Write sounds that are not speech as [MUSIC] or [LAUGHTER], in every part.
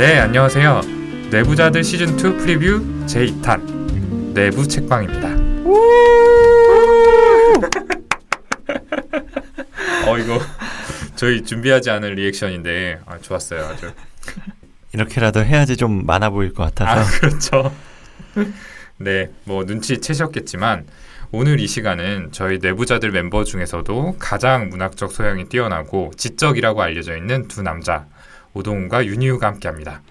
네, 안녕하세요. 내부자들 시즌2 프리뷰 제2탄 내부 책방입니다. 어, 이거 저희 준비하지 않은 리액션인데 아, 좋았어요. 아주. 이렇게라도 해야지 좀 많아 보일 것 같아서. 아, 그렇죠. 네, 뭐 눈치채셨겠지만 오늘 이 시간은 저희 내부자들 멤버 중에서도 가장 문학적 소양이 뛰어나고 지적이라고 알려져 있는 두 남자 오동훈과 윤희우가 함께합니다.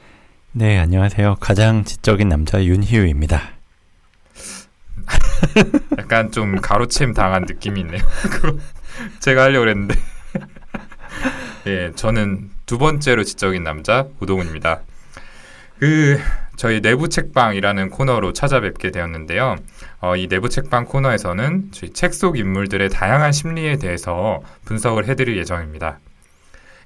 네, 안녕하세요. 가장 지적인 남자 윤희우입니다. [LAUGHS] 약간 좀 가로챔 당한 느낌이 있네요. [LAUGHS] 제가 하려고 했는데. [LAUGHS] 예, 저는 두 번째로 지적인 남자 오동훈입니다. 그 저희 내부 책방이라는 코너로 찾아뵙게 되었는데요. 어, 이 내부 책방 코너에서는 저희 책 속 인물들의 다양한 심리에 대해서 분석을 해드릴 예정입니다.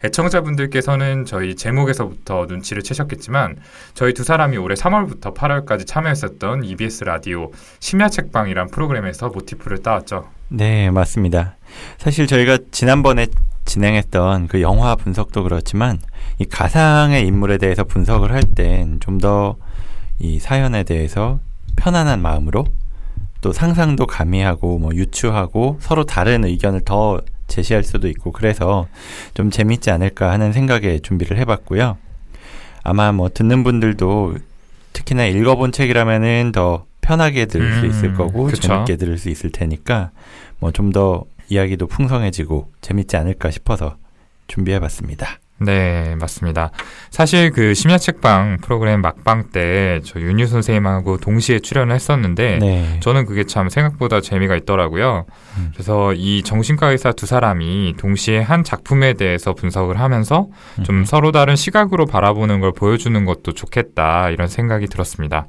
애청자분들께서는 저희 제목에서부터 눈치를 채셨겠지만 저희 두 사람이 올해 3월부터 8월까지 참여했었던 EBS 라디오 심야 책방이란 프로그램에서 모티프를 따왔죠. 네, 맞습니다. 사실 저희가 지난번에 진행했던 그 영화 분석도 그렇지만 이 가상의 인물에 대해서 분석을 할 땐 좀 더 이 사연에 대해서 편안한 마음으로 또 상상도 가미하고 뭐 유추하고 서로 다른 의견을 더 제시할 수도 있고 그래서 좀 재밌지 않을까 하는 생각에 준비를 해봤고요. 아마 뭐 듣는 분들도 특히나 읽어본 책이라면은 더 편하게 들을 수 있을 음, 거고 그쵸? 재밌게 들을 수 있을 테니까 뭐 좀 더 이야기도 풍성해지고 재밌지 않을까 싶어서 준비해봤습니다. 네, 맞습니다. 사실 그 심야 책방 프로그램 막방 때 저 윤유 선생님하고 동시에 출연을 했었는데 네. 저는 그게 참 생각보다 재미가 있더라고요. 음. 그래서 이 정신과 의사 두 사람이 동시에 한 작품에 대해서 분석을 하면서 좀 음. 서로 다른 시각으로 바라보는 걸 보여주는 것도 좋겠다 이런 생각이 들었습니다.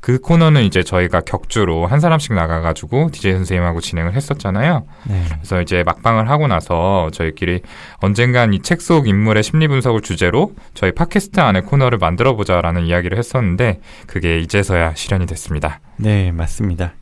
그 코너는 이제 저희가 격주로 한 사람씩 나가가지고 DJ 선생님하고 진행을 했었잖아요. 네. 그래서 이제 막방을 하고 나서 저희끼리 언젠간 이 책 속 인물의 심리 분석을 주제로 저희 팟캐스트 안에 코너를 만들어 보자라는 이야기를 했었는데 그게 이제서야 실현이 됐습니다. 네, 맞습니다.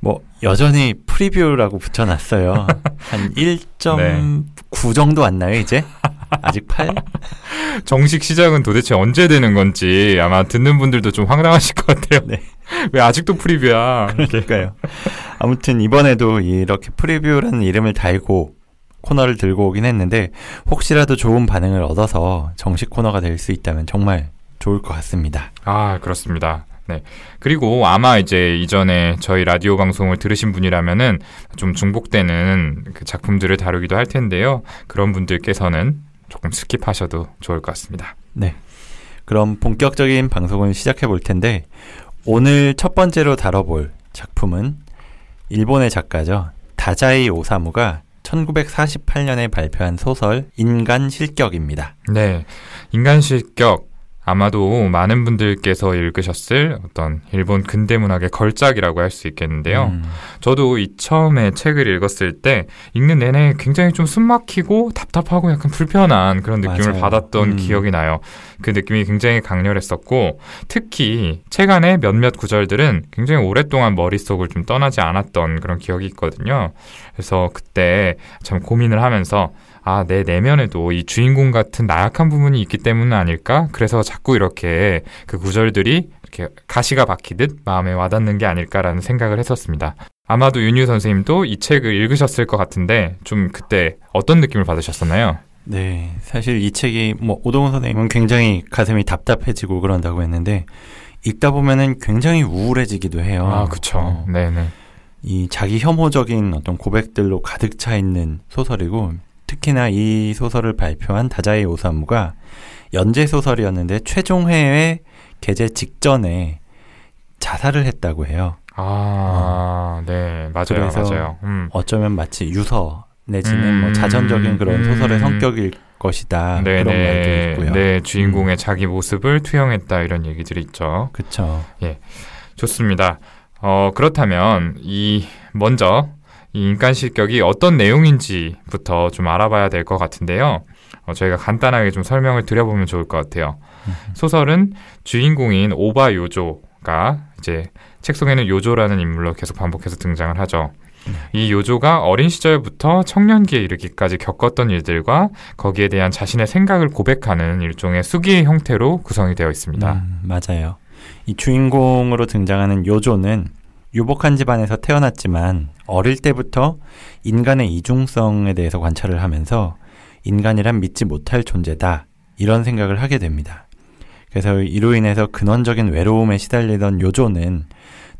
뭐 여전히 프리뷰라고 붙여놨어요. [LAUGHS] 한 1.9 네. 정도 왔나요 이제? 아직 8? [LAUGHS] 정식 시작은 도대체 언제 되는 건지 아마 듣는 분들도 좀 황당하실 것 같아요. 네. [LAUGHS] 왜 아직도 프리뷰야? 그러니까요. 아무튼 이번에도 이렇게 프리뷰라는 이름을 달고 코너를 들고 오긴 했는데 혹시라도 좋은 반응을 얻어서 정식 코너가 될 수 있다면 정말 좋을 것 같습니다. 아, 그렇습니다. 네. 그리고 아마 이제 이전에 저희 라디오 방송을 들으신 분이라면은 좀 중복되는 그 작품들을 다루기도 할 텐데요. 그런 분들께서는 조금 skip하셔도 좋을 것 같습니다. 네. 그럼 본격적인 방송을 시작해 볼 텐데 오늘 첫 번째로 다뤄볼 작품은 일본의 작가죠. 다자이 오사무가 1948년에 발표한 소설 인간 실격입니다. 네. 인간 실격 아마도 많은 분들께서 읽으셨을 어떤 일본 근대 문학의 걸작이라고 할 수 있겠는데요. 음. 저도 이 처음에 책을 읽었을 때 읽는 내내 굉장히 좀 숨막히고 답답하고 약간 불편한 그런 느낌을 맞아요. 받았던 음. 기억이 나요. 그 느낌이 굉장히 강렬했었고 특히 책 안의 몇몇 구절들은 굉장히 오랫동안 머릿속을 좀 떠나지 않았던 그런 기억이 있거든요. 그래서 그때 참 고민을 하면서 아, 내 내면에도 이 주인공 같은 나약한 부분이 있기 때문 아닐까? 그래서 자꾸 이렇게 그 구절들이 이렇게 가시가 박히듯 마음에 와닿는 게 아닐까라는 생각을 했었습니다. 아마도 윤유 선생님도 이 책을 읽으셨을 것 같은데 좀 그때 어떤 느낌을 받으셨었나요? 네, 사실 이 책이 뭐 오동훈 선생님은 굉장히 가슴이 답답해지고 그런다고 했는데 읽다 보면은 굉장히 우울해지기도 해요. 아, 그렇죠. 어, 네 네. 이 자기 혐오적인 어떤 고백들로 가득 차 있는 소설이고 특히나 이 소설을 발표한 다자이 오사무가 연재 소설이었는데 최종회에 게재 직전에 자살을 했다고 해요. 아, 어. 네, 맞아요, 맞아요. 음. 어쩌면 마치 유서 내지는 뭐 음, 뭐 자전적인 그런 음, 소설의 성격일 것이다 네, 그런 네, 말도 있고요. 네, 주인공의 음. 자기 모습을 투영했다 이런 얘기들이 있죠. 그렇죠. 예, 좋습니다. 어 그렇다면 이 먼저 이 인간 실격이 어떤 내용인지부터 좀 알아봐야 될 것 같은데요. 어, 저희가 간단하게 좀 설명을 드려보면 좋을 것 같아요. 소설은 주인공인 오바 요조가 이제 책 속에는 요조라는 인물로 계속 반복해서 등장을 하죠. 이 요조가 어린 시절부터 청년기에 이르기까지 겪었던 일들과 거기에 대한 자신의 생각을 고백하는 일종의 수기의 형태로 구성이 되어 있습니다. 음, 맞아요. 이 주인공으로 등장하는 요조는 유복한 집안에서 태어났지만 어릴 때부터 인간의 이중성에 대해서 관찰을 하면서 인간이란 믿지 못할 존재다. 이런 생각을 하게 됩니다. 그래서 이로 인해서 근원적인 외로움에 시달리던 요조는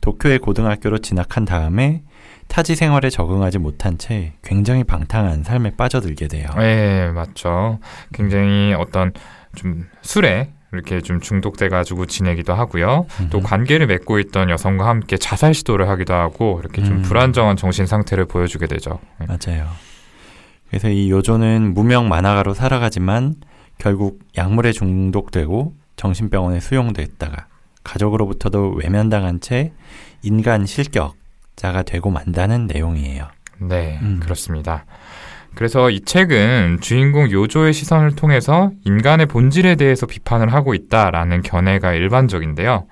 도쿄의 고등학교로 진학한 다음에 타지 생활에 적응하지 못한 채 굉장히 방탕한 삶에 빠져들게 돼요. 네, 맞죠. 굉장히 어떤 좀 술에 이렇게 좀 중독돼 가지고 지내기도 하고요. 음흠. 또 관계를 맺고 있던 여성과 함께 자살 시도를 하기도 하고 이렇게 좀 음. 불안정한 정신 상태를 보여주게 되죠. 네. 맞아요. 그래서 이 요조는 무명 만화가로 살아가지만 결국 약물에 중독되고 정신병원에 수용됐다가 가족으로부터도 외면당한 채 인간 실격자가 되고 만다는 내용이에요. 네, 음. 그렇습니다. 그래서 이 책은 주인공 요조의 시선을 통해서 인간의 본질에 대해서 비판을 하고 있다라는 견해가 일반적인데요.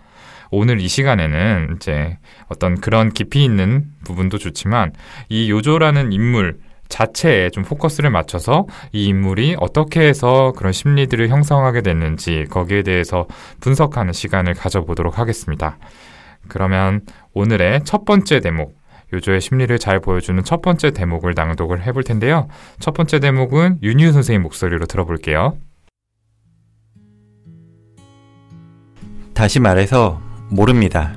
오늘 이 시간에는 이제 어떤 그런 깊이 있는 부분도 좋지만 이 요조라는 인물 자체에 좀 포커스를 맞춰서 이 인물이 어떻게 해서 그런 심리들을 형성하게 됐는지 거기에 대해서 분석하는 시간을 가져보도록 하겠습니다. 그러면 오늘의 첫 번째 대목, 요조의 심리를 잘 보여주는 첫 번째 대목을 낭독을 해볼 텐데요. 첫 번째 대목은 윤유 선생님 목소리로 들어볼게요. 다시 말해서 모릅니다.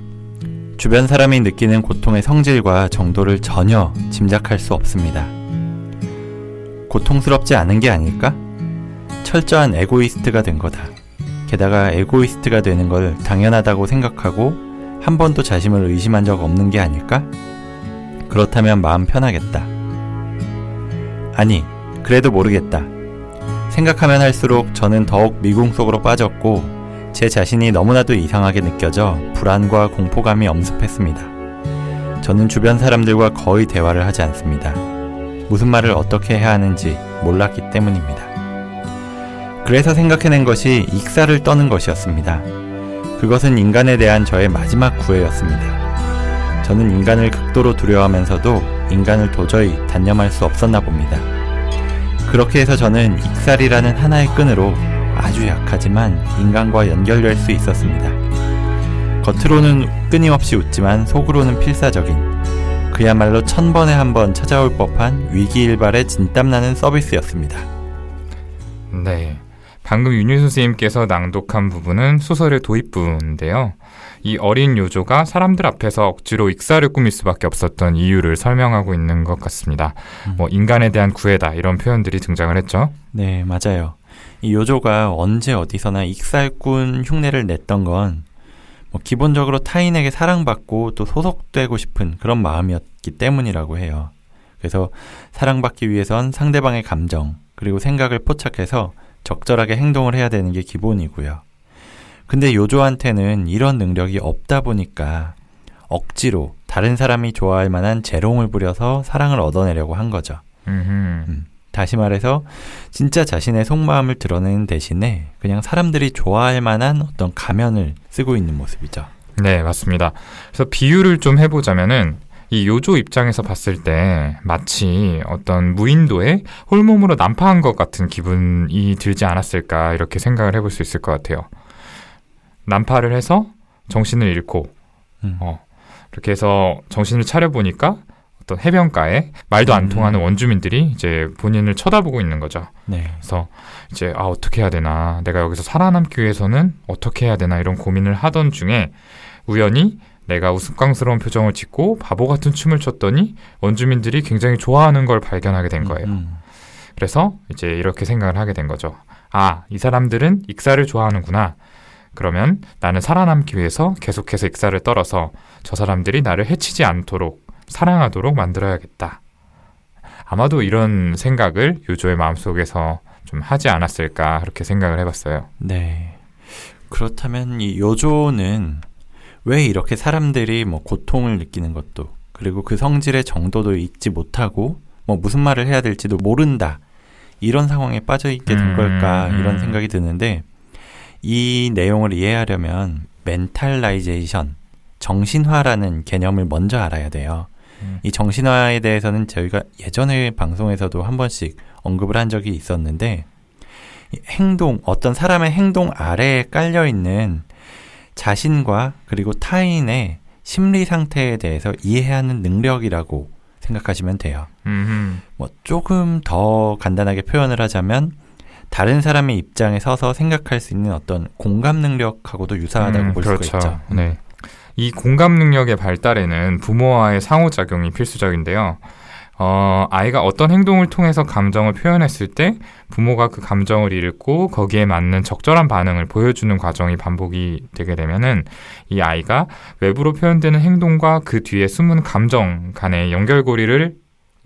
주변 사람이 느끼는 고통의 성질과 정도를 전혀 짐작할 수 없습니다. 고통스럽지 않은 게 아닐까? 철저한 에고이스트가 된 거다. 게다가 에고이스트가 되는 걸 당연하다고 생각하고 한 번도 자신을 의심한 적 없는 게 아닐까? 그렇다면 마음 편하겠다. 아니, 그래도 모르겠다. 생각하면 할수록 저는 더욱 미궁 속으로 빠졌고 제 자신이 너무나도 이상하게 느껴져 불안과 공포감이 엄습했습니다. 저는 주변 사람들과 거의 대화를 하지 않습니다. 무슨 말을 어떻게 해야 하는지 몰랐기 때문입니다. 그래서 생각해낸 것이 익사를 떠는 것이었습니다. 그것은 인간에 대한 저의 마지막 구애였습니다. 저는 인간을 극도로 두려워하면서도 인간을 도저히 단념할 수 없었나 봅니다. 그렇게 해서 저는 익살이라는 하나의 끈으로 아주 약하지만 인간과 연결될 수 있었습니다. 겉으로는 끊임없이 웃지만 속으로는 필사적인 그야말로 천 번에 한 번 찾아올 법한 위기일발의 진땀나는 서비스였습니다. 네. 방금 윤유 선생님께서 낭독한 부분은 소설의 도입부인데요. 이 어린 요조가 사람들 앞에서 억지로 익사를 꾸밀 수밖에 없었던 이유를 설명하고 있는 것 같습니다. 음. 뭐 인간에 대한 구애다 이런 표현들이 등장을 했죠. 네, 맞아요. 이 요조가 언제 어디서나 익살꾼 흉내를 냈던 건 뭐 기본적으로 타인에게 사랑받고 또 소속되고 싶은 그런 마음이었기 때문이라고 해요. 그래서 사랑받기 위해선 상대방의 감정 그리고 생각을 포착해서 적절하게 행동을 해야 되는 게 기본이고요. 근데 요조한테는 이런 능력이 없다 보니까 억지로 다른 사람이 좋아할 만한 재롱을 부려서 사랑을 얻어내려고 한 거죠. 음, 다시 말해서 진짜 자신의 속마음을 드러내는 대신에 그냥 사람들이 좋아할 만한 어떤 가면을 쓰고 있는 모습이죠. 네, 맞습니다. 그래서 비유를 좀 해보자면은 이 요조 입장에서 봤을 때 마치 어떤 무인도에 홀몸으로 난파한 것 같은 기분이 들지 않았을까 이렇게 생각을 해볼 수 있을 것 같아요. 난파를 해서 정신을 잃고 음. 어, 이렇게 해서 정신을 차려 보니까 어떤 해변가에 말도 안 음. 통하는 원주민들이 이제 본인을 쳐다보고 있는 거죠. 네. 그래서 이제 아 어떻게 해야 되나 내가 여기서 살아남기 위해서는 어떻게 해야 되나 이런 고민을 하던 중에 우연히 내가 우스꽝스러운 표정을 짓고 바보 같은 춤을 췄더니 원주민들이 굉장히 좋아하는 걸 발견하게 된 거예요. 음. 그래서 이제 이렇게 생각을 하게 된 거죠. 아, 이 사람들은 익사를 좋아하는구나. 그러면 나는 살아남기 위해서 계속해서 익사를 떨어서 저 사람들이 나를 해치지 않도록 사랑하도록 만들어야겠다. 아마도 이런 생각을 요조의 마음속에서 좀 하지 않았을까 그렇게 생각을 해봤어요. 네. 그렇다면 이 요조는 왜 이렇게 사람들이 뭐 고통을 느끼는 것도 그리고 그 성질의 정도도 잊지 못하고 뭐 무슨 말을 해야 될지도 모른다 이런 상황에 빠져 있게 된 음, 걸까 이런 음. 생각이 드는데 이 내용을 이해하려면 mentalization 정신화라는 개념을 먼저 알아야 돼요. 음. 이 정신화에 대해서는 저희가 예전에 방송에서도 한 번씩 언급을 한 적이 있었는데 행동 어떤 사람의 행동 아래에 깔려 있는 자신과 그리고 타인의 심리 상태에 대해서 이해하는 능력이라고 생각하시면 돼요. 음흠. 뭐 조금 더 간단하게 표현을 하자면 다른 사람의 입장에 서서 생각할 수 있는 어떤 공감 능력하고도 유사하다고 음, 볼 그렇죠. 수가 있죠. 네. 이 공감 능력의 발달에는 부모와의 상호작용이 필수적인데요. 어, 아이가 어떤 행동을 통해서 감정을 표현했을 때 부모가 그 감정을 읽고 거기에 맞는 적절한 반응을 보여주는 과정이 반복이 되게 되면은 이 아이가 외부로 표현되는 행동과 그 뒤에 숨은 감정 간의 연결고리를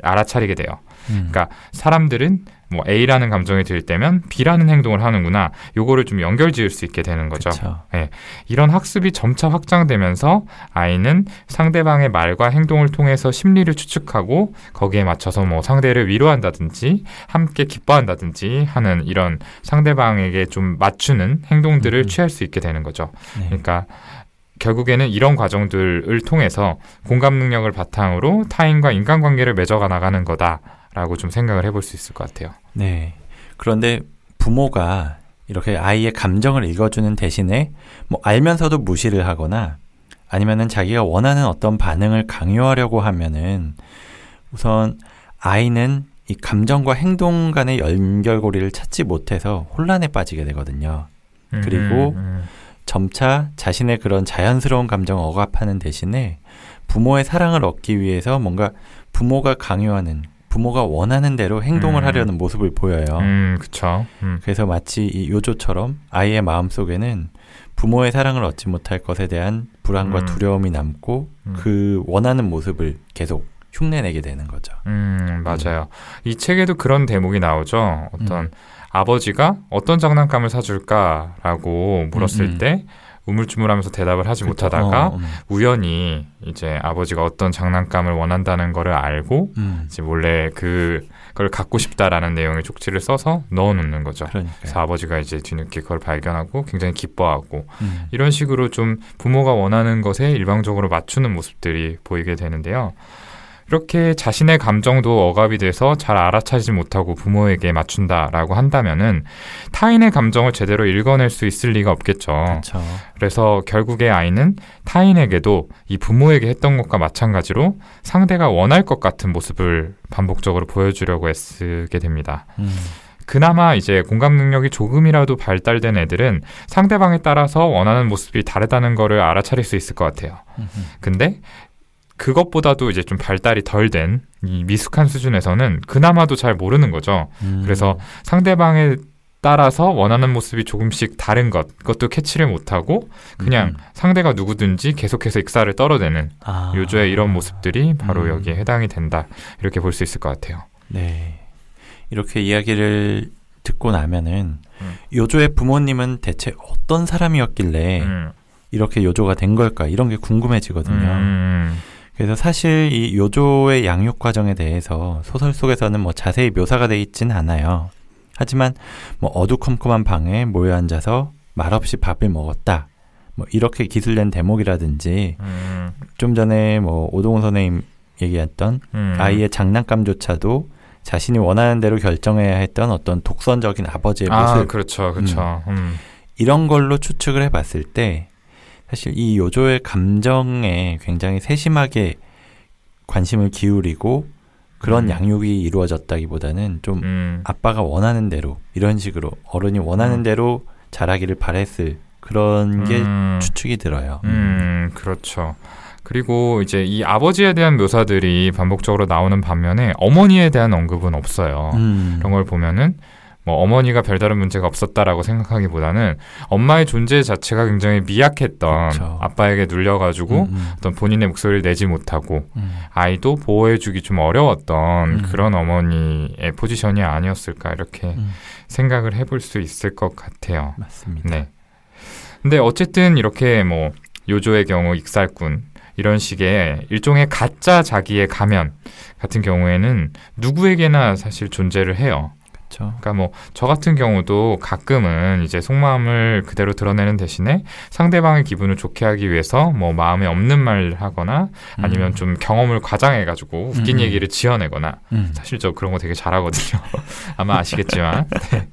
알아차리게 돼요. 음. 그러니까 사람들은 뭐 A라는 감정이 들 때면 B라는 행동을 하는구나. 요거를 좀 연결 지을 수 있게 되는 거죠. 네. 이런 학습이 점차 확장되면서 아이는 상대방의 말과 행동을 통해서 심리를 추측하고 거기에 맞춰서 뭐 상대를 위로한다든지 함께 기뻐한다든지 하는 이런 상대방에게 좀 맞추는 행동들을 음. 취할 수 있게 되는 거죠. 네. 그러니까 결국에는 이런 과정들을 통해서 공감 능력을 바탕으로 타인과 인간관계를 맺어가 나가는 거다. 라고 좀 생각을 해볼 수 있을 것 같아요. 네. 그런데 부모가 이렇게 아이의 감정을 읽어주는 대신에 뭐 알면서도 무시를 하거나 아니면은 자기가 원하는 어떤 반응을 강요하려고 하면은 우선 아이는 이 감정과 행동 간의 연결고리를 찾지 못해서 혼란에 빠지게 되거든요. 음, 그리고 음, 음. 점차 자신의 그런 자연스러운 감정을 억압하는 대신에 부모의 사랑을 얻기 위해서 뭔가 부모가 강요하는 부모가 원하는 대로 행동을 음. 하려는 모습을 보여요. 음, 그렇죠. 음. 그래서 마치 이 요조처럼 아이의 마음 속에는 부모의 사랑을 얻지 못할 것에 대한 불안과 음. 두려움이 남고 음. 그 원하는 모습을 계속 흉내내게 되는 거죠. 음, 맞아요. 이 책에도 그런 대목이 나오죠. 어떤 아버지가 어떤 장난감을 사줄까라고 물었을 때 우물쭈물하면서 대답을 하지 그쵸. 못하다가 어, 음. 우연히 이제 아버지가 어떤 장난감을 원한다는 거를 알고 음. 이제 몰래 그걸 갖고 싶다라는 내용의 쪽지를 써서 넣어놓는 거죠. 그러니까요. 그래서 아버지가 이제 뒤늦게 그걸 발견하고 굉장히 기뻐하고 음. 이런 식으로 좀 부모가 원하는 것에 일방적으로 맞추는 모습들이 보이게 되는데요. 이렇게 자신의 감정도 억압이 돼서 잘 알아차리지 못하고 부모에게 맞춘다라고 한다면은 타인의 감정을 제대로 읽어낼 수 있을 리가 없겠죠. 그쵸. 그래서 결국에 아이는 타인에게도 이 부모에게 했던 것과 마찬가지로 상대가 원할 것 같은 모습을 반복적으로 보여주려고 애쓰게 됩니다. 음. 그나마 이제 공감 능력이 조금이라도 발달된 애들은 상대방에 따라서 원하는 모습이 다르다는 거를 알아차릴 수 있을 것 같아요. 근데 그것보다도 이제 좀 발달이 덜 된 이 미숙한 수준에서는 그나마도 잘 모르는 거죠. 음. 그래서 상대방에 따라서 원하는 모습이 조금씩 다른 것, 그것도 캐치를 못하고 그냥 음. 상대가 누구든지 계속해서 익사를 떨어내는 아. 요조의 이런 모습들이 바로 음. 여기에 해당이 된다. 이렇게 볼 수 있을 것 같아요. 네. 이렇게 이야기를 듣고 나면은 음. 요조의 부모님은 대체 어떤 사람이었길래 음. 이렇게 요조가 된 걸까 이런 게 궁금해지거든요. 음. 그래서 사실 이 요조의 양육 과정에 대해서 소설 속에서는 뭐 자세히 묘사가 돼 있진 않아요. 하지만 뭐 어두컴컴한 방에 모여 앉아서 말없이 밥을 먹었다. 뭐 이렇게 기술된 대목이라든지 음. 좀 전에 뭐 오동훈 선생님 얘기했던 음. 아이의 장난감조차도 자신이 원하는 대로 결정해야 했던 어떤 독선적인 아버지의 아, 모습. 그렇죠, 그렇죠. 음. 음. 이런 걸로 추측을 해 봤을 때 사실 이 요조의 감정에 굉장히 세심하게 관심을 기울이고 그런 음. 양육이 이루어졌다기보다는 좀 음. 아빠가 원하는 대로 이런 식으로 어른이 원하는 음. 대로 자라기를 바랬을 그런 게 음. 추측이 들어요. 음, 그렇죠. 그리고 이제 이 아버지에 대한 묘사들이 반복적으로 나오는 반면에 어머니에 대한 언급은 없어요. 음. 이런 걸 보면은 뭐 어머니가 별다른 문제가 없었다라고 생각하기보다는 엄마의 존재 자체가 굉장히 미약했던 그쵸. 아빠에게 눌려가지고 음, 음. 어떤 본인의 목소리를 내지 못하고 음. 아이도 보호해주기 좀 어려웠던 음. 그런 어머니의 포지션이 아니었을까 이렇게 음. 생각을 해볼 수 있을 것 같아요. 맞습니다. 네. 근데 어쨌든 이렇게 뭐 요조의 경우 익살꾼 이런 식의 일종의 가짜 자기의 가면 같은 경우에는 누구에게나 사실 존재를 해요. 그렇죠. 그러니까 뭐 저 같은 경우도 가끔은 이제 속마음을 그대로 드러내는 대신에 상대방의 기분을 좋게 하기 위해서 뭐 마음에 없는 말을 하거나 아니면 음. 좀 경험을 과장해 가지고 웃긴 음. 얘기를 지어내거나 음. 사실 저 그런 거 되게 잘하거든요. [LAUGHS] 아마 아시겠지만. [LAUGHS] 네.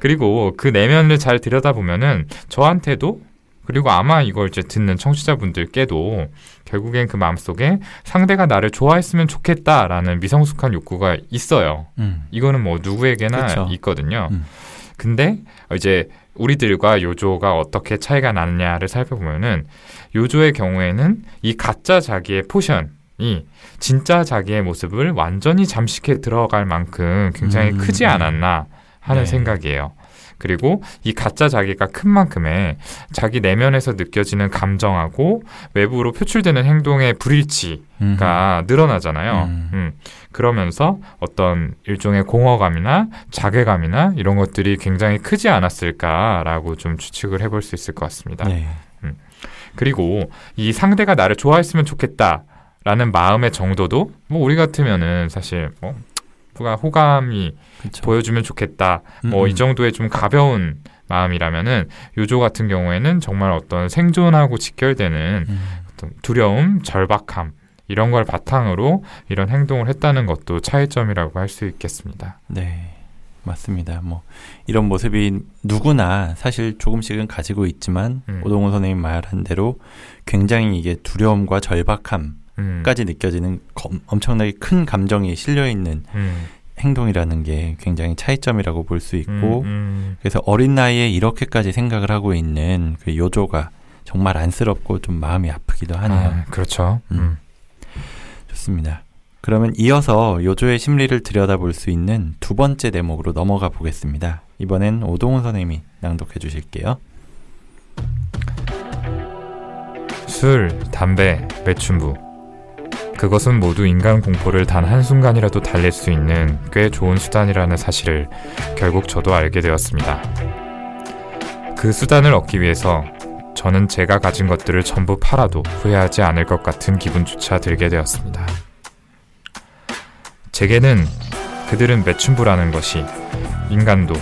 그리고 그 내면을 잘 들여다보면은 저한테도 그리고 아마 이걸 이제 듣는 청취자분들께도 결국엔 그 마음속에 상대가 나를 좋아했으면 좋겠다라는 미성숙한 욕구가 있어요. 음. 이거는 뭐 누구에게나 그쵸. 있거든요. 음. 근데 이제 우리들과 요조가 어떻게 차이가 나느냐를 살펴보면은 요조의 경우에는 이 가짜 자기의 포션이 진짜 자기의 모습을 완전히 잠식해 들어갈 만큼 굉장히 음. 크지 않았나 하는 네. 생각이에요. 그리고 이 가짜 자기가 큰 만큼의 자기 내면에서 느껴지는 감정하고 외부로 표출되는 행동의 불일치 음. 가 늘어나잖아요. 음. 음. 그러면서 어떤 일종의 공허감이나 자괴감이나 이런 것들이 굉장히 크지 않았을까라고 좀 추측을 해볼 수 있을 것 같습니다. 네. 그리고 이 상대가 나를 좋아했으면 좋겠다 라는 마음의 정도도 뭐 우리 같으면은 사실 뭐 누가 호감이 그렇죠. 보여주면 좋겠다 음, 뭐이 음. 정도의 좀 가벼운 마음이라면은 요조 같은 경우에는 정말 어떤 생존하고 직결되는 음. 어떤 두려움, 절박함 이런 걸 바탕으로 이런 행동을 했다는 것도 차이점이라고 할 수 있겠습니다. 네. 맞습니다. 뭐 이런 모습이 누구나 사실 조금씩은 가지고 있지만 음. 오동훈 선생님 말한 대로 굉장히 이게 두려움과 절박함 까지 음, 느껴지는 검- 엄청나게 큰 감정이 실려 있는 음, 행동이라는 게 굉장히 차이점이라고 볼 수 있고 음, 음, 그래서 어린 나이에 이렇게까지 생각을 하고 있는 그 요조가 정말 안쓰럽고 좀 마음이 아프기도 하네요. 아, 그렇죠. 음. 음. 좋습니다. 그러면 이어서 요조의 심리를 들여다볼 수 있는 두 번째 대목으로 넘어가 보겠습니다. 이번엔 오동훈 선생님이 낭독해 주실게요. 술, 담배, 매춘부. 그것은 모두 인간 공포를 단 한순간이라도 달랠 수 있는 꽤 좋은 수단이라는 사실을 결국 저도 알게 되었습니다. 그 수단을 얻기 위해서 저는 제가 가진 것들을 전부 팔아도 후회하지 않을 것 같은 기분조차 들게 되었습니다. 제게는 그들은 매춘부라는 것이 인간도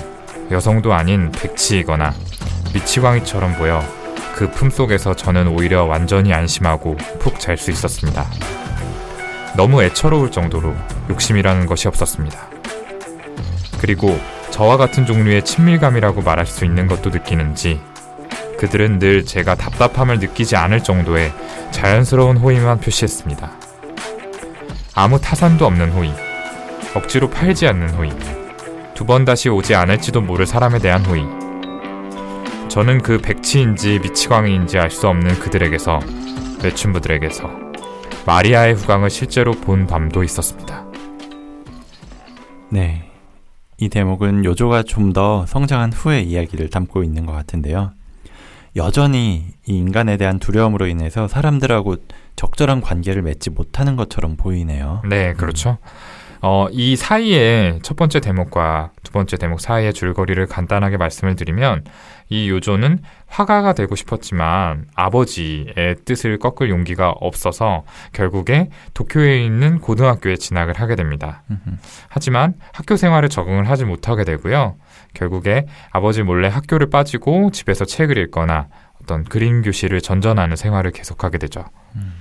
여성도 아닌 백치이거나 미치광이처럼 보여 그 품속에서 저는 오히려 완전히 안심하고 푹 잘 수 있었습니다. 너무 애처로울 정도로 욕심이라는 것이 없었습니다. 그리고 저와 같은 종류의 친밀감이라고 말할 수 있는 것도 느끼는지 그들은 늘 제가 답답함을 느끼지 않을 정도의 자연스러운 호의만 표시했습니다. 아무 타산도 없는 호의, 억지로 팔지 않는 호의, 두 번 다시 오지 않을지도 모를 사람에 대한 호의, 저는 그 백치인지 미치광이인지 알 수 없는 그들에게서 매춘부들에게서 마리아의 후광을 실제로 본 밤도 있었습니다. 네. 이 대목은 요조가 좀 더 성장한 후의 이야기를 담고 있는 것 같은데요. 여전히 이 인간에 대한 두려움으로 인해서 사람들하고 적절한 관계를 맺지 못하는 것처럼 보이네요. 네, 그렇죠. 어, 이 사이에 첫 번째 대목과 두 번째 대목 사이의 줄거리를 간단하게 말씀을 드리면 이 요조는 화가가 되고 싶었지만 아버지의 뜻을 꺾을 용기가 없어서 결국에 도쿄에 있는 고등학교에 진학을 하게 됩니다. 음흠. 하지만 학교 생활에 적응을 하지 못하게 되고요. 결국에 아버지 몰래 학교를 빠지고 집에서 책을 읽거나 어떤 그림 교실을 전전하는 생활을 계속하게 되죠. 음.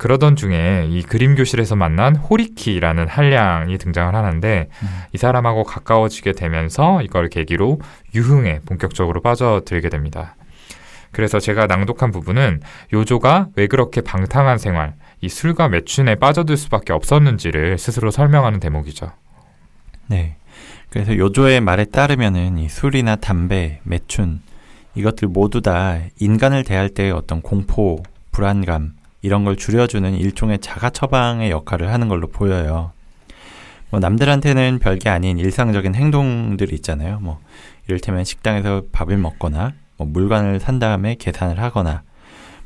그러던 중에 이 그림 교실에서 만난 호리키라는 한량이 등장을 하는데 음. 이 사람하고 가까워지게 되면서 이걸 계기로 유흥에 본격적으로 빠져들게 됩니다. 그래서 제가 낭독한 부분은 요조가 왜 그렇게 방탕한 생활, 이 술과 매춘에 빠져들 수밖에 없었는지를 스스로 설명하는 대목이죠. 네. 그래서 요조의 말에 따르면은 이 술이나 담배, 매춘 이것들 모두 다 인간을 대할 때의 어떤 공포, 불안감 이런 걸 줄여주는 일종의 자가 처방의 역할을 하는 걸로 보여요. 뭐 남들한테는 별게 아닌 일상적인 행동들이 있잖아요. 뭐 이를테면 식당에서 밥을 먹거나 뭐 물건을 산 다음에 계산을 하거나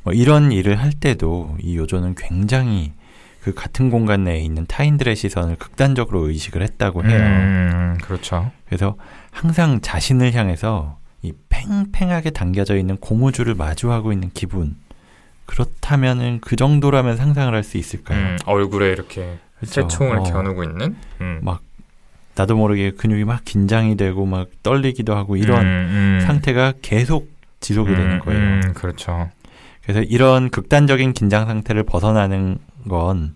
뭐 이런 일을 할 때도 이 요조는 굉장히 그 같은 공간 내에 있는 타인들의 시선을 극단적으로 의식을 했다고 해요. 음, 그렇죠. 그래서 항상 자신을 향해서 이 팽팽하게 당겨져 있는 고무줄을 마주하고 있는 기분. 그렇다면은 그 정도라면 상상을 할 수 있을까요? 음, 얼굴에 이렇게 그렇죠. 새총을 어, 겨누고 있는. 음. 막 나도 모르게 근육이 막 긴장이 되고 막 떨리기도 하고 이런 음, 음. 상태가 계속 지속이 음, 되는 거예요. 음, 그렇죠. 그래서 이런 극단적인 긴장 상태를 벗어나는 건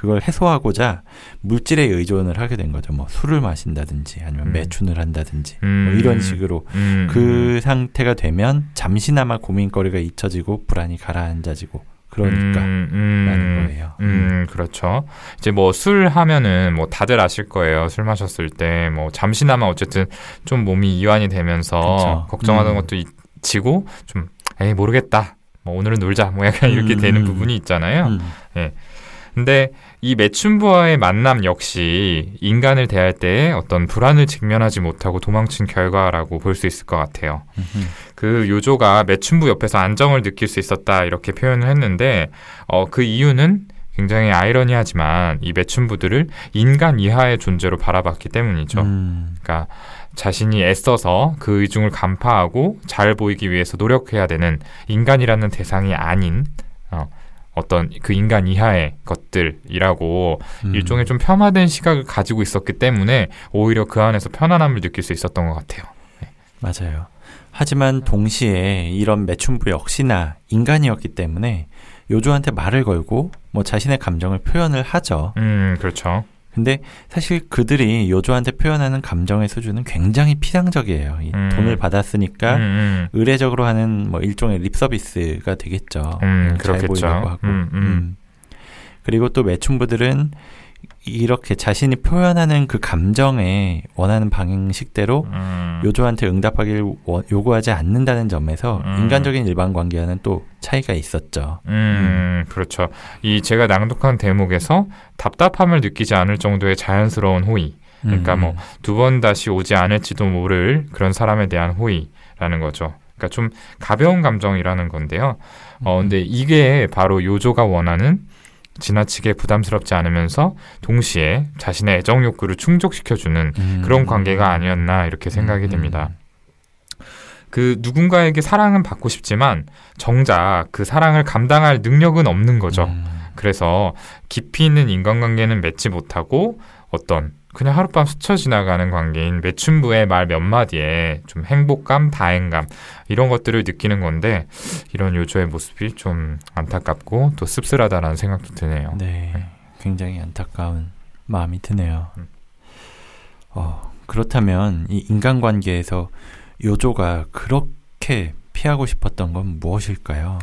그걸 해소하고자 물질에 의존을 하게 된 거죠. 뭐 술을 마신다든지 아니면 음. 매춘을 한다든지 뭐 음. 이런 식으로 음. 그 상태가 되면 잠시나마 고민거리가 잊혀지고 불안이 가라앉아지고 그러니까 음, 음, 라는 거예요. 음, 음, 그렇죠. 이제 뭐 술 하면은 뭐 다들 아실 거예요. 술 마셨을 때 뭐 잠시나마 어쨌든 좀 몸이 이완이 되면서 그쵸. 걱정하던 것도 잊히고 좀 에이 모르겠다. 뭐 오늘은 놀자. 뭐 약간 이렇게 되는 부분이 있잖아요. 예. 네. 근데 이 매춘부와의 만남 역시 인간을 대할 때 어떤 불안을 직면하지 못하고 도망친 결과라고 볼 수 있을 것 같아요. 그 요조가 매춘부 옆에서 안정을 느낄 수 있었다 이렇게 표현을 했는데 어, 그 이유는 굉장히 아이러니하지만 이 매춘부들을 인간 이하의 존재로 바라봤기 때문이죠. 음. 그러니까 자신이 애써서 그 의중을 간파하고 잘 보이기 위해서 노력해야 되는 인간이라는 대상이 아닌 어, 어떤 그 인간 이하의 것들이라고 음. 일종의 좀 폄하된 시각을 가지고 있었기 때문에 오히려 그 안에서 편안함을 느낄 수 있었던 것 같아요. 네. 맞아요. 하지만 동시에 이런 매춘부 역시나 인간이었기 때문에 요조한테 말을 걸고 뭐 자신의 감정을 표현을 하죠. 음, 그렇죠. 근데 사실 그들이 요조한테 표현하는 감정의 수준은 굉장히 피상적이에요. 음. 돈을 받았으니까 음, 음. 의례적으로 하는 뭐 일종의 립 서비스가 되겠죠. 음, 잘 보이려고 하고. 음, 음. 그리고 또 매춘부들은 이렇게 자신이 표현하는 그 감정에 원하는 방식대로 음. 요조한테 응답하기를 요구하지 않는다는 점에서 음. 인간적인 일반 관계와는 또 차이가 있었죠. 음, 음, 그렇죠. 이 제가 낭독한 대목에서 답답함을 느끼지 않을 정도의 자연스러운 호의. 그러니까 뭐 두 번 다시 오지 않을지도 모를 그런 사람에 대한 호의라는 거죠. 그러니까 좀 가벼운 감정이라는 건데요. 어, 음. 근데 이게 바로 요조가 원하는 지나치게 부담스럽지 않으면서 동시에 자신의 애정 욕구를 충족시켜주는 음. 그런 관계가 아니었나 이렇게 생각이 음. 됩니다. 그 누군가에게 사랑은 받고 싶지만 정작 그 사랑을 감당할 능력은 없는 거죠. 음. 그래서 깊이 있는 인간관계는 맺지 못하고 어떤 그냥 하룻밤 스쳐 지나가는 관계인 매춘부의 말 몇 마디에 좀 행복감, 다행감 이런 것들을 느끼는 건데 이런 요조의 모습이 좀 안타깝고 또 씁쓸하다라는 생각도 드네요. 네, 네. 굉장히 안타까운 마음이 드네요. 음. 어, 그렇다면 이 인간관계에서 요조가 그렇게 피하고 싶었던 건 무엇일까요?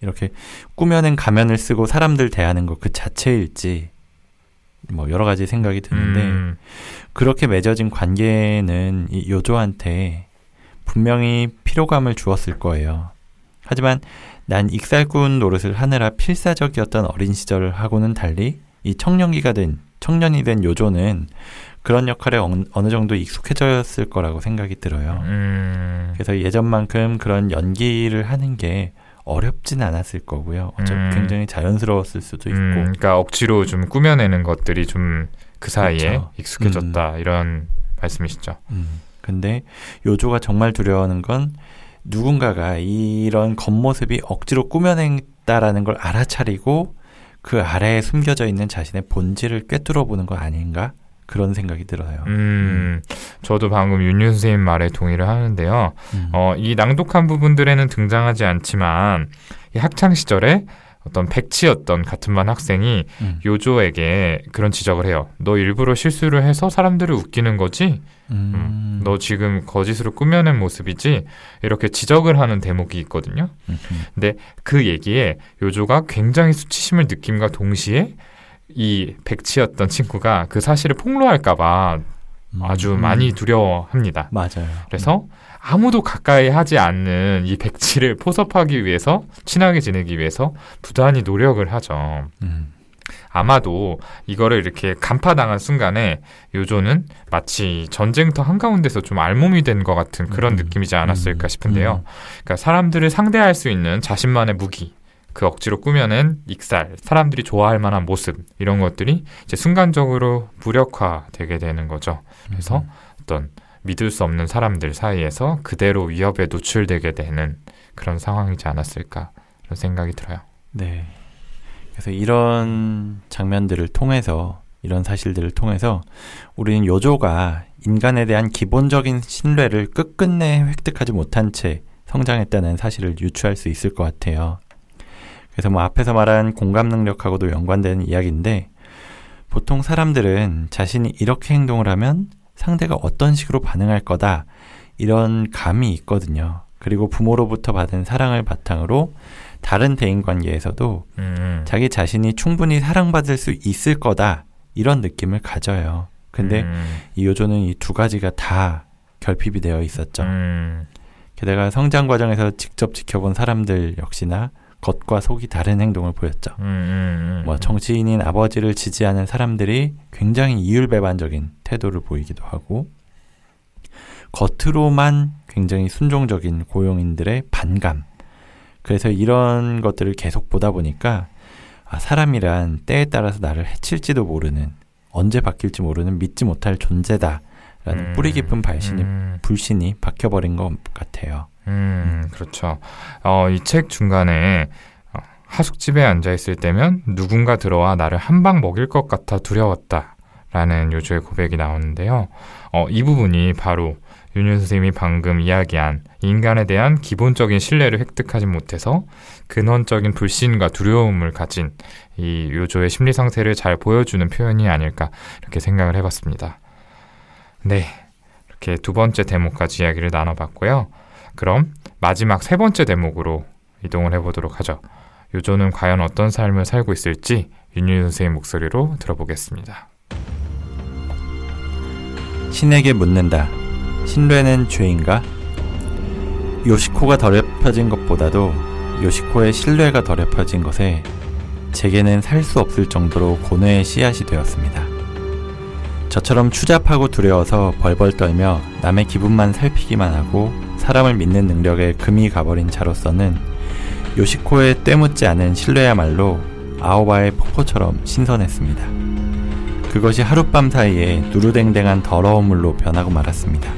이렇게 꾸며낸 가면을 쓰고 사람들 대하는 것 그 자체일지 뭐 여러 가지 생각이 드는데 음. 그렇게 맺어진 관계는 이 요조한테 분명히 피로감을 주었을 거예요. 하지만 난 익살꾼 노릇을 하느라 필사적이었던 어린 시절을 하고는 달리 이 청년기가 된 청년이 된 요조는 그런 역할에 어느 정도 익숙해졌을 거라고 생각이 들어요. 음. 그래서 예전만큼 그런 연기를 하는 게 어렵진 않았을 거고요. 어차피 음. 굉장히 자연스러웠을 수도 있고. 음, 그러니까 억지로 좀 꾸며내는 것들이 좀 그 사이에 그렇죠. 익숙해졌다 음. 이런 말씀이시죠. 음. 근데 요조가 정말 두려워하는 건 누군가가 이런 겉모습이 억지로 꾸며냈다라는 걸 알아차리고 그 아래에 숨겨져 있는 자신의 본질을 꿰뚫어 보는 거 아닌가? 그런 생각이 들어요. 음, 저도 방금 윤유 선생님 말에 동의를 하는데요. 음. 어, 이 낭독한 부분들에는 등장하지 않지만 이 학창 시절에 어떤 백치였던 같은 반 학생이 음. 요조에게 그런 지적을 해요. 너 일부러 실수를 해서 사람들을 웃기는 거지? 음. 음. 너 지금 거짓으로 꾸며낸 모습이지? 이렇게 지적을 하는 대목이 있거든요. 근데 그 얘기에 요조가 굉장히 수치심을 느낌과 동시에 이 백치였던 친구가 그 사실을 폭로할까봐 음. 아주 많이 두려워합니다. 맞아요. 그래서 아무도 가까이 하지 않는 이 백치를 포섭하기 위해서 친하게 지내기 위해서 부단히 노력을 하죠. 음. 아마도 이거를 이렇게 간파당한 순간에 요조는 마치 전쟁터 한가운데서 좀 알몸이 된 것 같은 그런 음. 느낌이지 않았을까 음. 싶은데요. 음. 그러니까 사람들을 상대할 수 있는 자신만의 무기, 그 억지로 꾸며낸 익살, 사람들이 좋아할 만한 모습 이런 것들이 이제 순간적으로 무력화되게 되는 거죠. 그래서 음. 어떤 믿을 수 없는 사람들 사이에서 그대로 위협에 노출되게 되는 그런 상황이지 않았을까 그런 생각이 들어요. 네. 그래서 이런 장면들을 통해서 이런 사실들을 통해서 우리는 요조가 인간에 대한 기본적인 신뢰를 끝끝내 획득하지 못한 채 성장했다는 사실을 유추할 수 있을 것 같아요. 그래서 뭐 앞에서 말한 공감 능력하고도 연관되는 이야기인데 보통 사람들은 자신이 이렇게 행동을 하면 상대가 어떤 식으로 반응할 거다 이런 감이 있거든요. 그리고 부모로부터 받은 사랑을 바탕으로 다른 대인 관계에서도 음. 자기 자신이 충분히 사랑받을 수 있을 거다 이런 느낌을 가져요. 근데 음. 이 요조는 이 두 가지가 다 결핍이 되어 있었죠. 음. 게다가 성장 과정에서 직접 지켜본 사람들 역시나 겉과 속이 다른 행동을 보였죠. 음, 음, 음, 뭐 정치인인 아버지를 지지하는 사람들이 굉장히 이율배반적인 태도를 보이기도 하고 겉으로만 굉장히 순종적인 고용인들의 반감. 그래서 이런 것들을 계속 보다 보니까 아, 사람이란 때에 따라서 나를 해칠지도 모르는 언제 바뀔지 모르는 믿지 못할 존재다라는 음, 뿌리 깊은 발신이 음. 불신이 박혀버린 것 같아요. 음, 그렇죠. 어, 이 책 중간에 어, 하숙집에 앉아 있을 때면 누군가 들어와 나를 한 방 먹일 것 같아 두려웠다 라는 요조의 고백이 나오는데요. 어, 이 부분이 바로 윤윤 선생님이 방금 이야기한 인간에 대한 기본적인 신뢰를 획득하지 못해서 근원적인 불신과 두려움을 가진 이 요조의 심리 상태를 잘 보여주는 표현이 아닐까 이렇게 생각을 해봤습니다. 네. 이렇게 두 번째 대목까지 이야기를 나눠봤고요. 그럼 마지막 세 번째 대목으로 이동을 해보도록 하죠. 요조는 과연 어떤 삶을 살고 있을지 윤유 선생의 목소리로 들어보겠습니다. 신에게 묻는다. 신뢰는 죄인가? 요시코가 더럽혀진 것보다도 요시코의 신뢰가 더럽혀진 것에 제게는 살 수 없을 정도로 고뇌의 씨앗이 되었습니다. 저처럼 추잡하고 두려워서 벌벌 떨며 남의 기분만 살피기만 하고 사람을 믿는 능력에 금이 가버린 자로서는 요시코의 때묻지 않은 신뢰야말로 아오바의 폭포처럼 신선했습니다. 그것이 하룻밤 사이에 누르댕댕한 더러운 물로 변하고 말았습니다.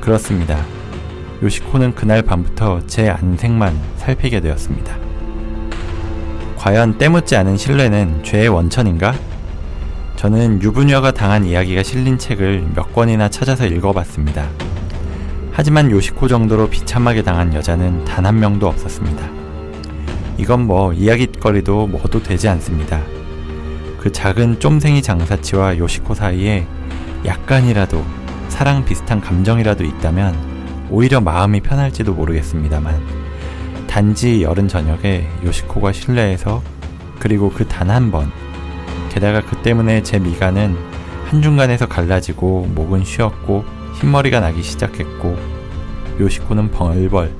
그렇습니다. 요시코는 그날 밤부터 제 안색만 살피게 되었습니다. 과연 때묻지 않은 신뢰는 죄의 원천인가? 저는 유부녀가 당한 이야기가 실린 책을 몇 권이나 찾아서 읽어봤습니다. 하지만 요시코 정도로 비참하게 당한 여자는 단 한 명도 없었습니다. 이건 뭐 이야기거리도 뭐도 되지 않습니다. 그 작은 쫌생이 장사치와 요시코 사이에 약간이라도 사랑 비슷한 감정이라도 있다면 오히려 마음이 편할지도 모르겠습니다만 단지 여름 저녁에 요시코가 실내에서 그리고 그 단 한 번 게다가 그 때문에 제 미간은 한중간에서 갈라지고 목은 쉬었고 흰머리가 나기 시작했고 요시코는 벌벌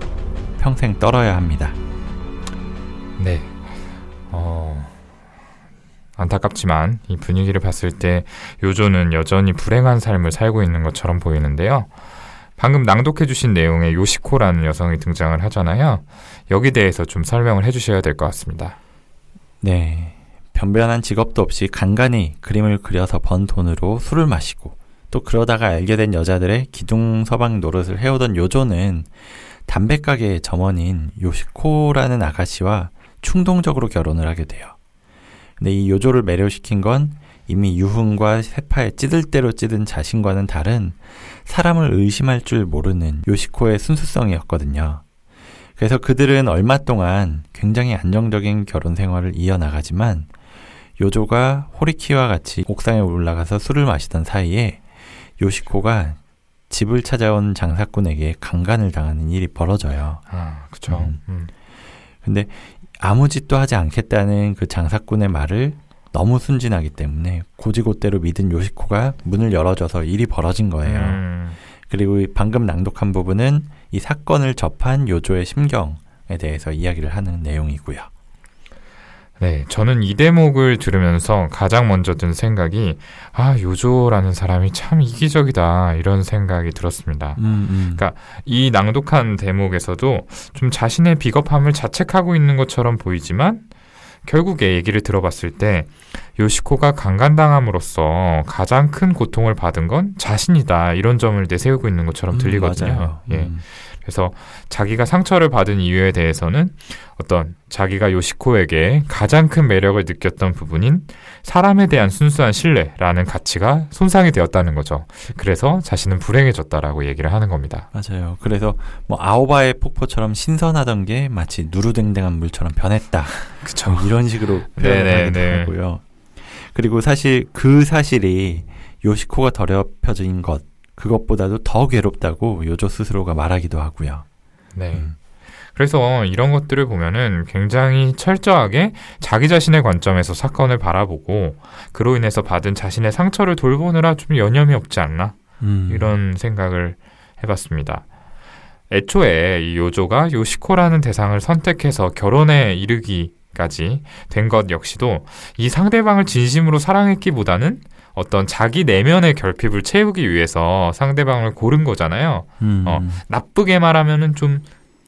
평생 떨어야 합니다. 네. 어... 안타깝지만 이 분위기를 봤을 때 요조는 여전히 불행한 삶을 살고 있는 것처럼 보이는데요. 방금 낭독해 주신 내용에 요시코라는 여성이 등장을 하잖아요. 여기 대해서 좀 설명을 해 주셔야 될 것 같습니다. 네. 변변한 직업도 없이 간간히 그림을 그려서 번 돈으로 술을 마시고 또 그러다가 알게 된 여자들의 기둥 서방 노릇을 해오던 요조는 담배가게의 점원인 요시코라는 아가씨와 충동적으로 결혼을 하게 돼요. 근데 이 요조를 매료시킨 건 이미 유흥과 세파에 찌들 대로 찌든 자신과는 다른 사람을 의심할 줄 모르는 요시코의 순수성이었거든요. 그래서 그들은 얼마 동안 굉장히 안정적인 결혼 생활을 이어나가지만 요조가 호리키와 같이 옥상에 올라가서 술을 마시던 사이에 요시코가 집을 찾아온 장사꾼에게 강간을 당하는 일이 벌어져요. 아, 그쵸. 음. 음. 근데 아무 짓도 하지 않겠다는 그 장사꾼의 말을 너무 순진하기 때문에 고지고대로 믿은 요시코가 문을 열어줘서 일이 벌어진 거예요. 음. 그리고 방금 낭독한 부분은 이 사건을 접한 요조의 심경에 대해서 이야기를 하는 내용이고요. 네, 저는 이 대목을 들으면서 가장 먼저 든 생각이 아 요조라는 사람이 참 이기적이다 이런 생각이 들었습니다. 음, 음. 그러니까 이 낭독한 대목에서도 좀 자신의 비겁함을 자책하고 있는 것처럼 보이지만 결국에 얘기를 들어봤을 때 요시코가 강간당함으로써 가장 큰 고통을 받은 건 자신이다 이런 점을 내세우고 있는 것처럼 음, 들리거든요. 음, 예. 그래서 자기가 상처를 받은 이유에 대해서는 어떤 자기가 요시코에게 가장 큰 매력을 느꼈던 부분인 사람에 대한 순수한 신뢰라는 가치가 손상이 되었다는 거죠. 그래서 자신은 불행해졌다라고 얘기를 하는 겁니다. 맞아요. 그래서 뭐 아오바의 폭포처럼 신선하던 게 마치 누르댕댕한 물처럼 변했다. 그쵸. 뭐 이런 식으로 표현하기도 하고요. 그리고 사실 그 사실이 요시코가 더럽혀진 것 그것보다도 더 괴롭다고 요조 스스로가 말하기도 하고요. 네. 음. 그래서 이런 것들을 보면은 굉장히 철저하게 자기 자신의 관점에서 사건을 바라보고 그로 인해서 받은 자신의 상처를 돌보느라 좀 여념이 없지 않나 음. 이런 생각을 해봤습니다. 애초에 이 요조가 요시코라는 대상을 선택해서 결혼에 이르기 까지 된 것 역시도 이 상대방을 진심으로 사랑했기보다는 어떤 자기 내면의 결핍을 채우기 위해서 상대방을 고른 거잖아요. 음. 어, 나쁘게 말하면은 좀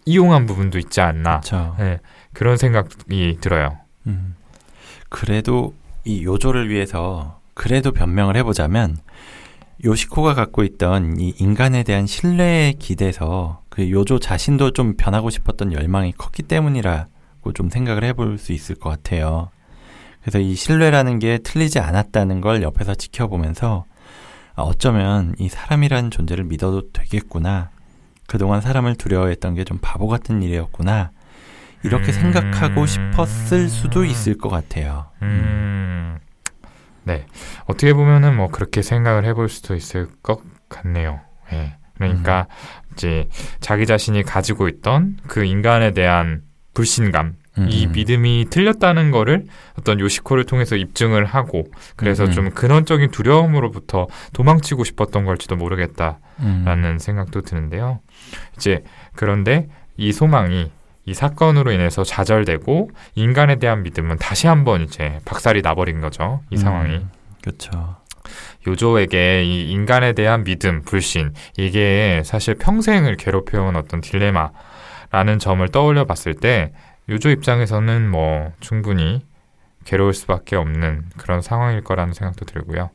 이용한 부분도 있지 않나. 네, 그런 생각이 들어요. 음. 그래도 이 요조를 위해서 그래도 변명을 해보자면 요시코가 갖고 있던 이 인간에 대한 신뢰에 기대서 그 요조 자신도 좀 변하고 싶었던 열망이 컸기 때문이라 고 좀 생각을 해볼 수 있을 것 같아요. 그래서 이 신뢰라는 게 틀리지 않았다는 걸 옆에서 지켜보면서 아, 어쩌면 이 사람이라는 존재를 믿어도 되겠구나. 그동안 사람을 두려워했던 게 좀 바보 같은 일이었구나. 이렇게 음... 생각하고 싶었을 수도 있을 것 같아요. 음... 네. 어떻게 보면은 뭐 그렇게 생각을 해볼 수도 있을 것 같네요. 네. 그러니까 음. 이제 자기 자신이 가지고 있던 그 인간에 대한 불신감, 음. 이 믿음이 틀렸다는 거를 어떤 요시코를 통해서 입증을 하고 그래서 음. 좀 근원적인 두려움으로부터 도망치고 싶었던 걸지도 모르겠다라는 음. 생각도 드는데요. 이제 그런데 이 소망이 이 사건으로 인해서 좌절되고 인간에 대한 믿음은 다시 한번 이제 박살이 나버린 거죠. 이 음. 상황이. 그렇죠. 요조에게 이 인간에 대한 믿음, 불신 이게 사실 평생을 괴롭혀온 어떤 딜레마 라는 점을 떠올려 봤을 때 요조 입장에서는 뭐 충분히 괴로울 수밖에 없는 그런 상황일 거라는 생각도 들고요.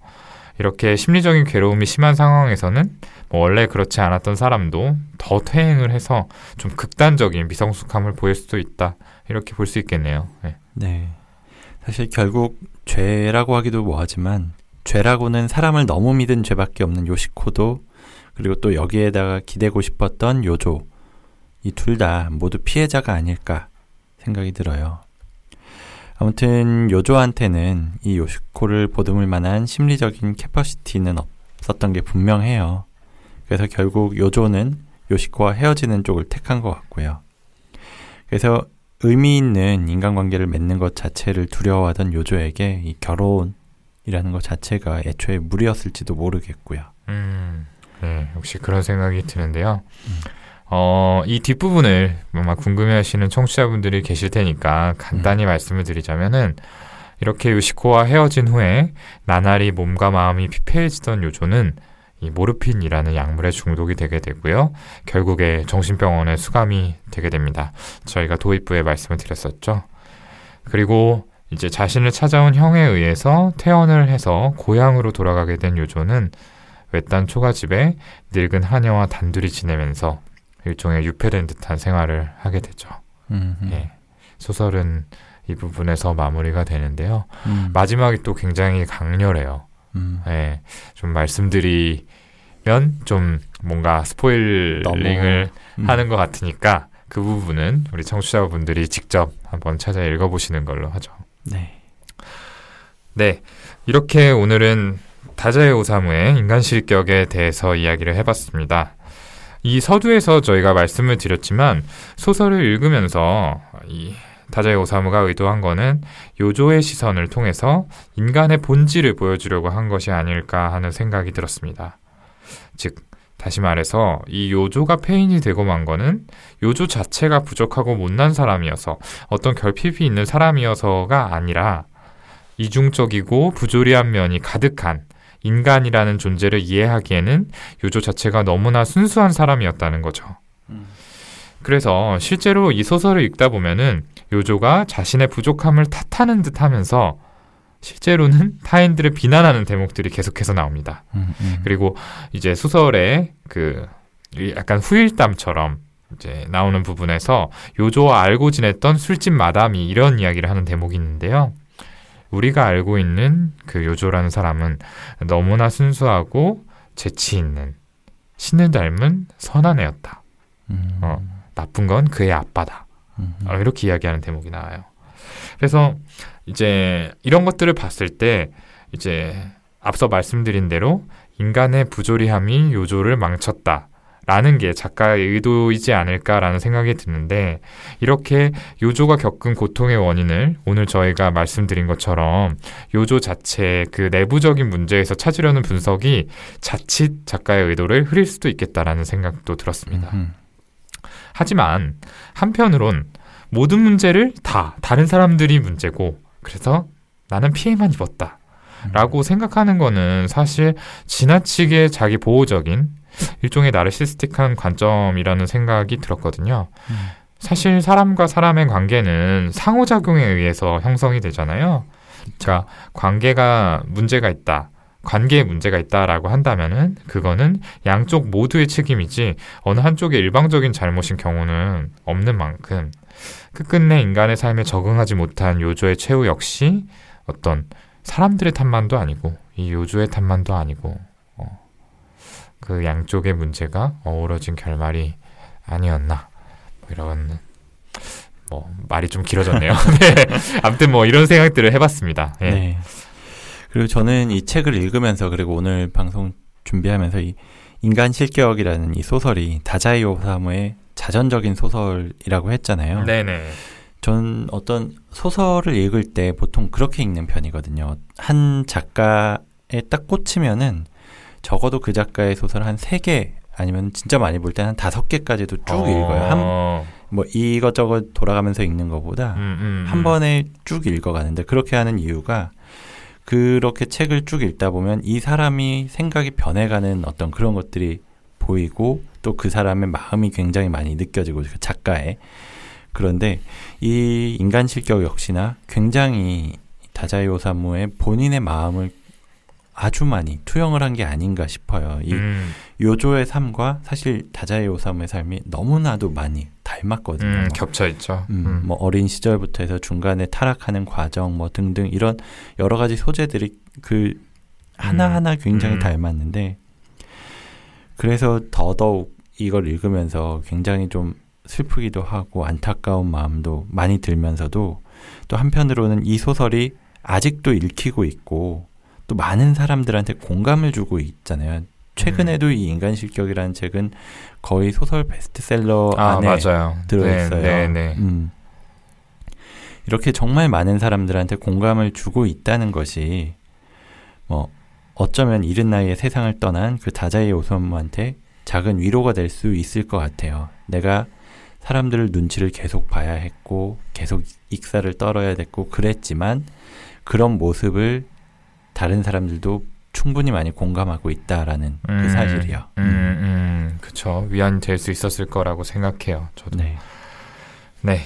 이렇게 심리적인 괴로움이 심한 상황에서는 뭐 원래 그렇지 않았던 사람도 더 퇴행을 해서 좀 극단적인 미성숙함을 보일 수도 있다. 이렇게 볼 수 있겠네요. 네. 네. 사실 결국 죄라고 하기도 뭐하지만 죄라고는 사람을 너무 믿은 죄밖에 없는 요시코도 그리고 또 여기에다가 기대고 싶었던 요조 이 둘 다 모두 피해자가 아닐까 생각이 들어요. 아무튼 요조한테는 이 요시코를 보듬을 만한 심리적인 캐퍼시티는 없었던 게 분명해요. 그래서 결국 요조는 요시코와 헤어지는 쪽을 택한 것 같고요. 그래서 의미 있는 인간관계를 맺는 것 자체를 두려워하던 요조에게 이 결혼이라는 것 자체가 애초에 무리였을지도 모르겠고요. 음, 네, 역시 그런 생각이 드는데요. 음. 어, 이 뒷부분을 아마 궁금해하시는 청취자분들이 계실 테니까 간단히 음. 말씀을 드리자면은 이렇게 요시코와 헤어진 후에 나날이 몸과 마음이 피폐해지던 요조는 이 모르핀이라는 약물에 중독이 되게 되고요. 결국에 정신병원에 수감이 되게 됩니다. 저희가 도입부에 말씀을 드렸었죠. 그리고 이제 자신을 찾아온 형에 의해서 퇴원을 해서 고향으로 돌아가게 된 요조는 외딴 초가집에 늙은 하녀와 단둘이 지내면서 일종의 유폐된 듯한 생활을 하게 되죠. 예. 소설은 이 부분에서 마무리가 되는데요. 음. 마지막이 또 굉장히 강렬해요. 음. 예. 좀 말씀드리면 좀 뭔가 스포일링을 음. 하는 것 같으니까 그 부분은 우리 청취자분들이 직접 한번 찾아 읽어보시는 걸로 하죠. 네. 네. 이렇게 오늘은 다자의 오사무의 인간 실격에 대해서 이야기를 해봤습니다. 이 서두에서 저희가 말씀을 드렸지만 소설을 읽으면서 이 다자의 오사무가 의도한 거는 요조의 시선을 통해서 인간의 본질을 보여주려고 한 것이 아닐까 하는 생각이 들었습니다. 즉, 다시 말해서 이 요조가 폐인이 되고 만 거는 요조 자체가 부족하고 못난 사람이어서 어떤 결핍이 있는 사람이어서가 아니라 이중적이고 부조리한 면이 가득한 인간이라는 존재를 이해하기에는 요조 자체가 너무나 순수한 사람이었다는 거죠. 음. 그래서 실제로 이 소설을 읽다 보면은 요조가 자신의 부족함을 탓하는 듯 하면서 실제로는 [LAUGHS] 타인들을 비난하는 대목들이 계속해서 나옵니다. 음, 음. 그리고 이제 소설의 그 약간 후일담처럼 이제 나오는 부분에서 요조와 알고 지냈던 술집 마담이 이런 이야기를 하는 대목이 있는데요. 우리가 알고 있는 그 요조라는 사람은 너무나 순수하고 재치 있는 신을 닮은 선한 애였다. 음. 어, 나쁜 건 그의 아빠다. 음. 어, 이렇게 이야기하는 대목이 나와요. 그래서 이제 이런 것들을 봤을 때 이제 앞서 말씀드린 대로 인간의 부조리함이 요조를 망쳤다. 라는 게 작가의 의도이지 않을까라는 생각이 드는데 이렇게 요조가 겪은 고통의 원인을 오늘 저희가 말씀드린 것처럼 요조 자체의 그 내부적인 문제에서 찾으려는 분석이 자칫 작가의 의도를 흐릴 수도 있겠다라는 생각도 들었습니다. 음흠. 하지만 한편으론 모든 문제를 다 다른 사람들이 문제고 그래서 나는 피해만 입었다. 라고 음. 생각하는 거는 사실 지나치게 자기 보호적인 일종의 나르시스틱한 관점이라는 생각이 들었거든요. 음. 사실 사람과 사람의 관계는 상호작용에 의해서 형성이 되잖아요. 그러니까 관계가 문제가 있다. 관계에 문제가 있다라고 한다면은 그거는 양쪽 모두의 책임이지 어느 한쪽의 일방적인 잘못인 경우는 없는 만큼 끝끝내 인간의 삶에 적응하지 못한 요조의 최후 역시 어떤 사람들의 탓만도 아니고 이 요조의 탓만도 아니고 그 양쪽의 문제가 어우러진 결말이 아니었나 뭐 이런 뭐 말이 좀 길어졌네요. [LAUGHS] 네. 아무튼 뭐 이런 생각들을 해봤습니다. 네. 네. 그리고 저는 이 책을 읽으면서 그리고 오늘 방송 준비하면서 이 인간 실격이라는 이 소설이 다자이 오사무의 자전적인 소설이라고 했잖아요. 네네. 전 어떤 소설을 읽을 때 보통 그렇게 읽는 편이거든요. 한 작가에 딱 꽂히면은 적어도 그 작가의 소설 한 세 개 아니면 진짜 많이 볼때한 다섯 개까지도 쭉 어. 읽어요. 한, 뭐 이것저것 돌아가면서 읽는 것보다 음, 음, 음. 한 번에 쭉 읽어가는데 그렇게 하는 이유가 그렇게 책을 쭉 읽다 보면 이 사람이 생각이 변해가는 어떤 그런 것들이 보이고 또 그 사람의 마음이 굉장히 많이 느껴지고 그 작가의 그런데 이 인간 실격 역시나 굉장히 다자이 오사무의 본인의 마음을 아주 많이 투영을 한 게 아닌가 싶어요. 이 음. 요조의 삶과 사실 다자이 오사무의 삶이 너무나도 많이 닮았거든요. 음, 겹쳐 있죠. 음, 음, 뭐 어린 시절부터 해서 중간에 타락하는 과정 뭐 등등 이런 여러 가지 소재들이 그 하나하나 음. 굉장히 음. 닮았는데 그래서 더더욱 이걸 읽으면서 굉장히 좀 슬프기도 하고 안타까운 마음도 많이 들면서도 또 한편으로는 이 소설이 아직도 읽히고 있고 또 많은 사람들한테 공감을 주고 있잖아요. 최근에도 음. 이 인간 실격이라는 책은 거의 소설 베스트셀러 아, 안에 맞아요. 들어있어요. 네, 네, 네. 음. 이렇게 정말 많은 사람들한테 공감을 주고 있다는 것이 뭐 어쩌면 이른 나이에 세상을 떠난 그 다자이 오선무한테 작은 위로가 될 수 있을 것 같아요. 내가 사람들을 눈치를 계속 봐야 했고 계속 익사를 떨어야 됐고 그랬지만 그런 모습을 다른 사람들도 충분히 많이 공감하고 있다라는 그 음, 그 사실이요. 음, 음, 음. 그쵸. 위안이 될 수 있었을 거라고 생각해요. 저도. 네. 네.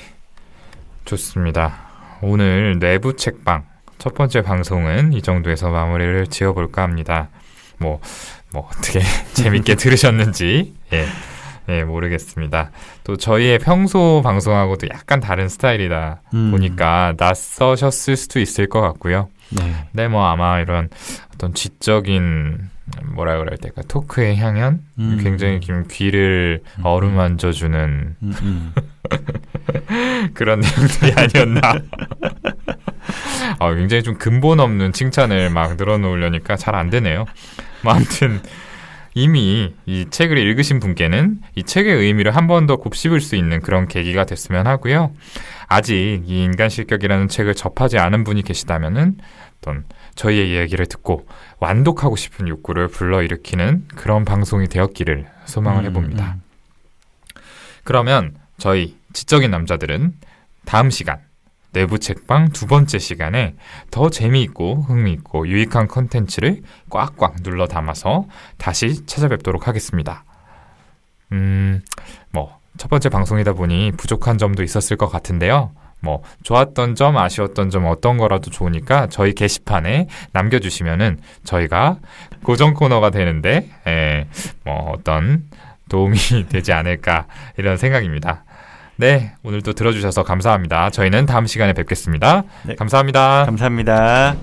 좋습니다. 오늘 내부 책방 첫 번째 방송은 이 정도에서 마무리를 지어볼까 합니다. 뭐, 뭐, 어떻게 [LAUGHS] 재밌게 [LAUGHS] 들으셨는지, 예. 예, 모르겠습니다. 또 저희의 평소 방송하고도 약간 다른 스타일이다 음. 보니까 낯서셨을 수도 있을 것 같고요. 네. 네, 뭐 아마 이런 어떤 지적인 뭐라 그래야 될까 토크의 향연 음. 굉장히 좀 귀를 음. 어루만져주는 음, 음. [LAUGHS] 그런 내용들이 아니었나. [LAUGHS] 아, 굉장히 좀 근본 없는 칭찬을 막 늘어놓으려니까 잘 안 되네요. 뭐 아무튼 이미 이 책을 읽으신 분께는 이 책의 의미를 한 번 더 곱씹을 수 있는 그런 계기가 됐으면 하고요. 아직 이 인간 실격이라는 책을 접하지 않은 분이 계시다면은 어떤 저희의 이야기를 듣고 완독하고 싶은 욕구를 불러일으키는 그런 방송이 되었기를 소망을 음, 해봅니다. 음. 그러면 저희 지적인 남자들은 다음 시간 내부 책방 두 번째 시간에 더 재미있고 흥미있고 유익한 컨텐츠를 꽉꽉 눌러 담아서 다시 찾아뵙도록 하겠습니다. 음, 뭐, 첫 번째 방송이다 보니 부족한 점도 있었을 것 같은데요. 뭐, 좋았던 점, 아쉬웠던 점 어떤 거라도 좋으니까 저희 게시판에 남겨주시면은 저희가 고정 코너가 되는데, 에, 뭐, 어떤 도움이 [LAUGHS] 되지 않을까 이런 생각입니다. 네, 오늘도 들어주셔서 감사합니다. 저희는 다음 시간에 뵙겠습니다. 네. 감사합니다. 감사합니다.